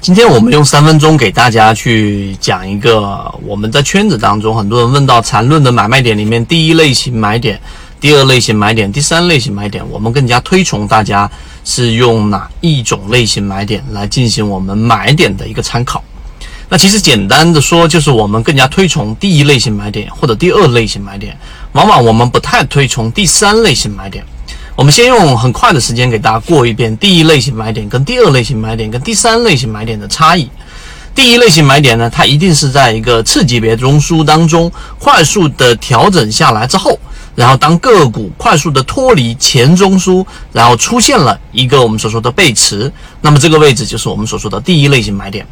今天我们用三分钟给大家去讲一个我们在圈子当中很多人问到缠论的买卖点里面第一类型买点、第二类型买点、第三类型买点，我们更加推崇大家是用哪一种类型买点来进行我们买点的一个参考。那其实简单的说，就是我们更加推崇第一类型买点或者第二类型买点，往往我们不太推崇第三类型买点。我们先用很快的时间给大家过一遍第一类型买点跟第二类型买点跟第三类型买点的差异。第一类型买点呢，它一定是在一个次级别中枢当中快速的调整下来之后，然后当个股快速的脱离前中枢，然后出现了一个我们所说的背驰，那么这个位置就是我们所说的第一类型买点。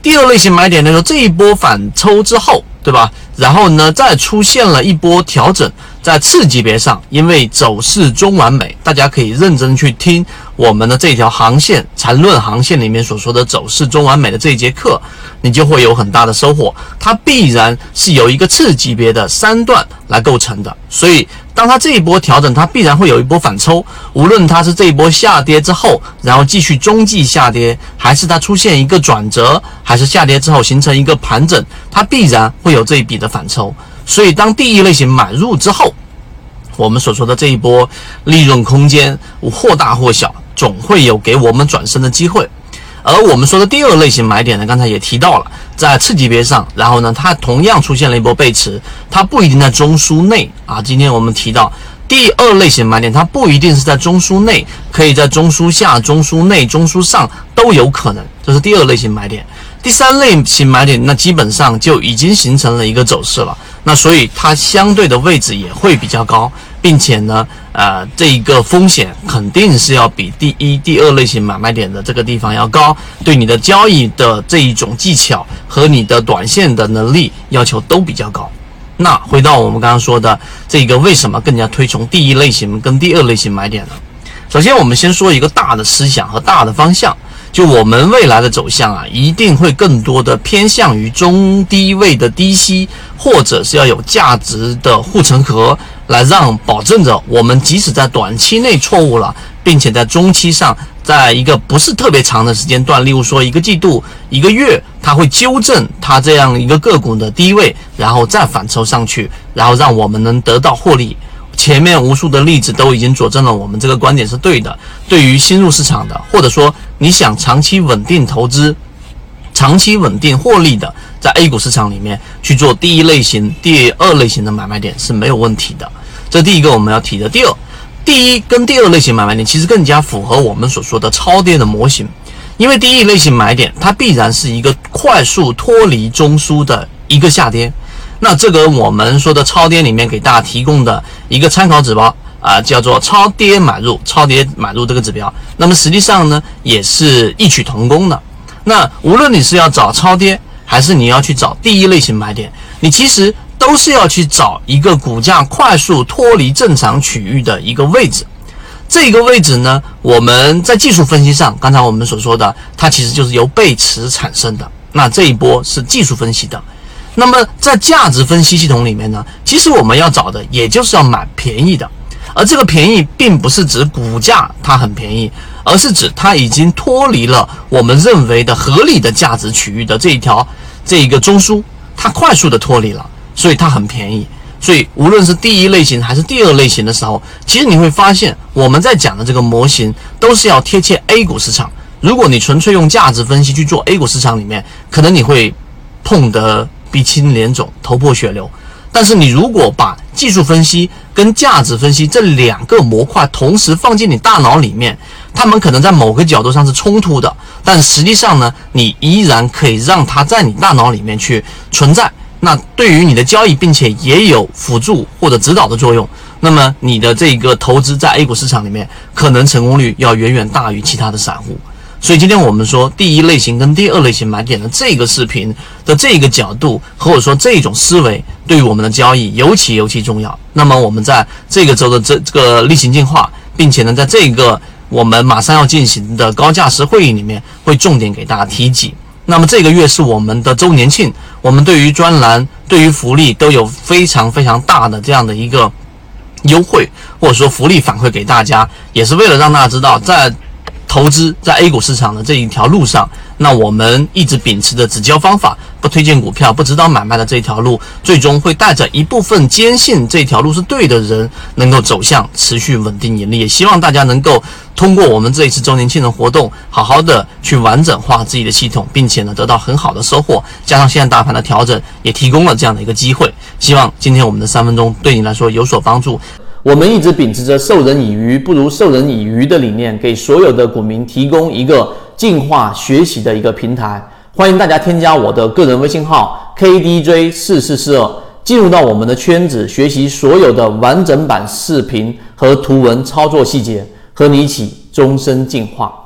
第二类型买点呢，说这一波反抽之后，对吧？然后呢，再出现了一波调整。在次级别上，因为走势中完美，大家可以认真去听我们的这条航线缠论航线里面所说的走势中完美的这一节课，你就会有很大的收获。它必然是由一个次级别的三段来构成的，所以当它这一波调整，它必然会有一波反抽。无论它是这一波下跌之后，然后继续中继下跌，还是它出现一个转折，还是下跌之后形成一个盘整，它必然会有这一笔的反抽。所以，当第一类型买入之后，我们所说的这一波利润空间或大或小，总会有给我们转身的机会。而我们说的第二类型买点呢，刚才也提到了，在次级别上，然后呢，它同样出现了一波背驰，它不一定在中枢内啊。今天我们提到第二类型买点，它不一定是在中枢内，可以在中枢下、中枢内、中枢上都有可能，这是第二类型买点。第三类型买点，那基本上就已经形成了一个走势了。那所以它相对的位置也会比较高，并且呢，呃，这一个风险肯定是要比第一、第二类型买卖点的这个地方要高，对你的交易的这一种技巧和你的短线的能力要求都比较高。那回到我们刚刚说的这个，为什么更加推崇第一类型跟第二类型买点呢？首先，我们先说一个大的思想和大的方向。就我们未来的走向啊，一定会更多的偏向于中低位的低吸，或者是要有价值的护城河，来让保证着我们即使在短期内错误了，并且在中期上，在一个不是特别长的时间段，例如说一个季度、一个月，它会纠正它这样一个个股的低位，然后再反抽上去，然后让我们能得到获利。前面无数的例子都已经佐证了我们这个观点是对的。对于新入市场的，或者说你想长期稳定投资、长期稳定获利的，在 A 股市场里面去做第一类型、第二类型的买卖点是没有问题的。这第一个我们要提的。第二，第一跟第二类型买卖点其实更加符合我们所说的超跌的模型，因为第一类型买点它必然是一个快速脱离中枢的一个下跌。那这个我们说的超跌里面给大家提供的一个参考指标啊，叫做超跌买入、超跌买入这个指标。那么实际上呢，也是异曲同工的。那无论你是要找超跌，还是你要去找第一类型买点，你其实都是要去找一个股价快速脱离正常区域的一个位置。这个位置呢，我们在技术分析上，刚才我们所说的，它其实就是由背驰产生的。那这一波是技术分析的。那么在价值分析系统里面呢，其实我们要找的也就是要买便宜的，而这个便宜并不是指股价它很便宜，而是指它已经脱离了我们认为的合理的价值区域的这一条这一个中枢，它快速的脱离了，所以它很便宜。所以无论是第一类型还是第二类型的时候，其实你会发现我们在讲的这个模型都是要贴切 A 股市场。如果你纯粹用价值分析去做 A 股市场里面，可能你会碰得。鼻青脸肿、头破血流，但是你如果把技术分析跟价值分析这两个模块同时放进你大脑里面，他们可能在某个角度上是冲突的，但实际上呢，你依然可以让它在你大脑里面去存在。那对于你的交易，并且也有辅助或者指导的作用，那么你的这个投资在 A 股市场里面，可能成功率要远远大于其他的散户。所以今天我们说第一类型跟第二类型买点的这个视频的这个角度，或者说这种思维，对于我们的交易尤其尤其重要。那么我们在这个周的这这个例行进化，并且呢，在这个我们马上要进行的高价值会议里面，会重点给大家提及。那么这个月是我们的周年庆，我们对于专栏、对于福利都有非常非常大的这样的一个优惠，或者说福利反馈给大家，也是为了让大家知道在。投资在 A 股市场的这一条路上，那我们一直秉持着只教方法，不推荐股票，不指导买卖的这一条路，最终会带着一部分坚信这条路是对的人，能够走向持续稳定盈利。也希望大家能够通过我们这一次周年庆的活动，好好的去完整化自己的系统，并且呢得到很好的收获。加上现在大盘的调整，也提供了这样的一个机会。希望今天我们的三分钟对你来说有所帮助。我们一直秉持着授人以鱼不如授人以渔的理念，给所有的股民提供一个进化学习的一个平台。欢迎大家添加我的个人微信号 KDJ 四四四二，进入到我们的圈子，学习所有的完整版视频和图文操作细节，和你一起终身进化。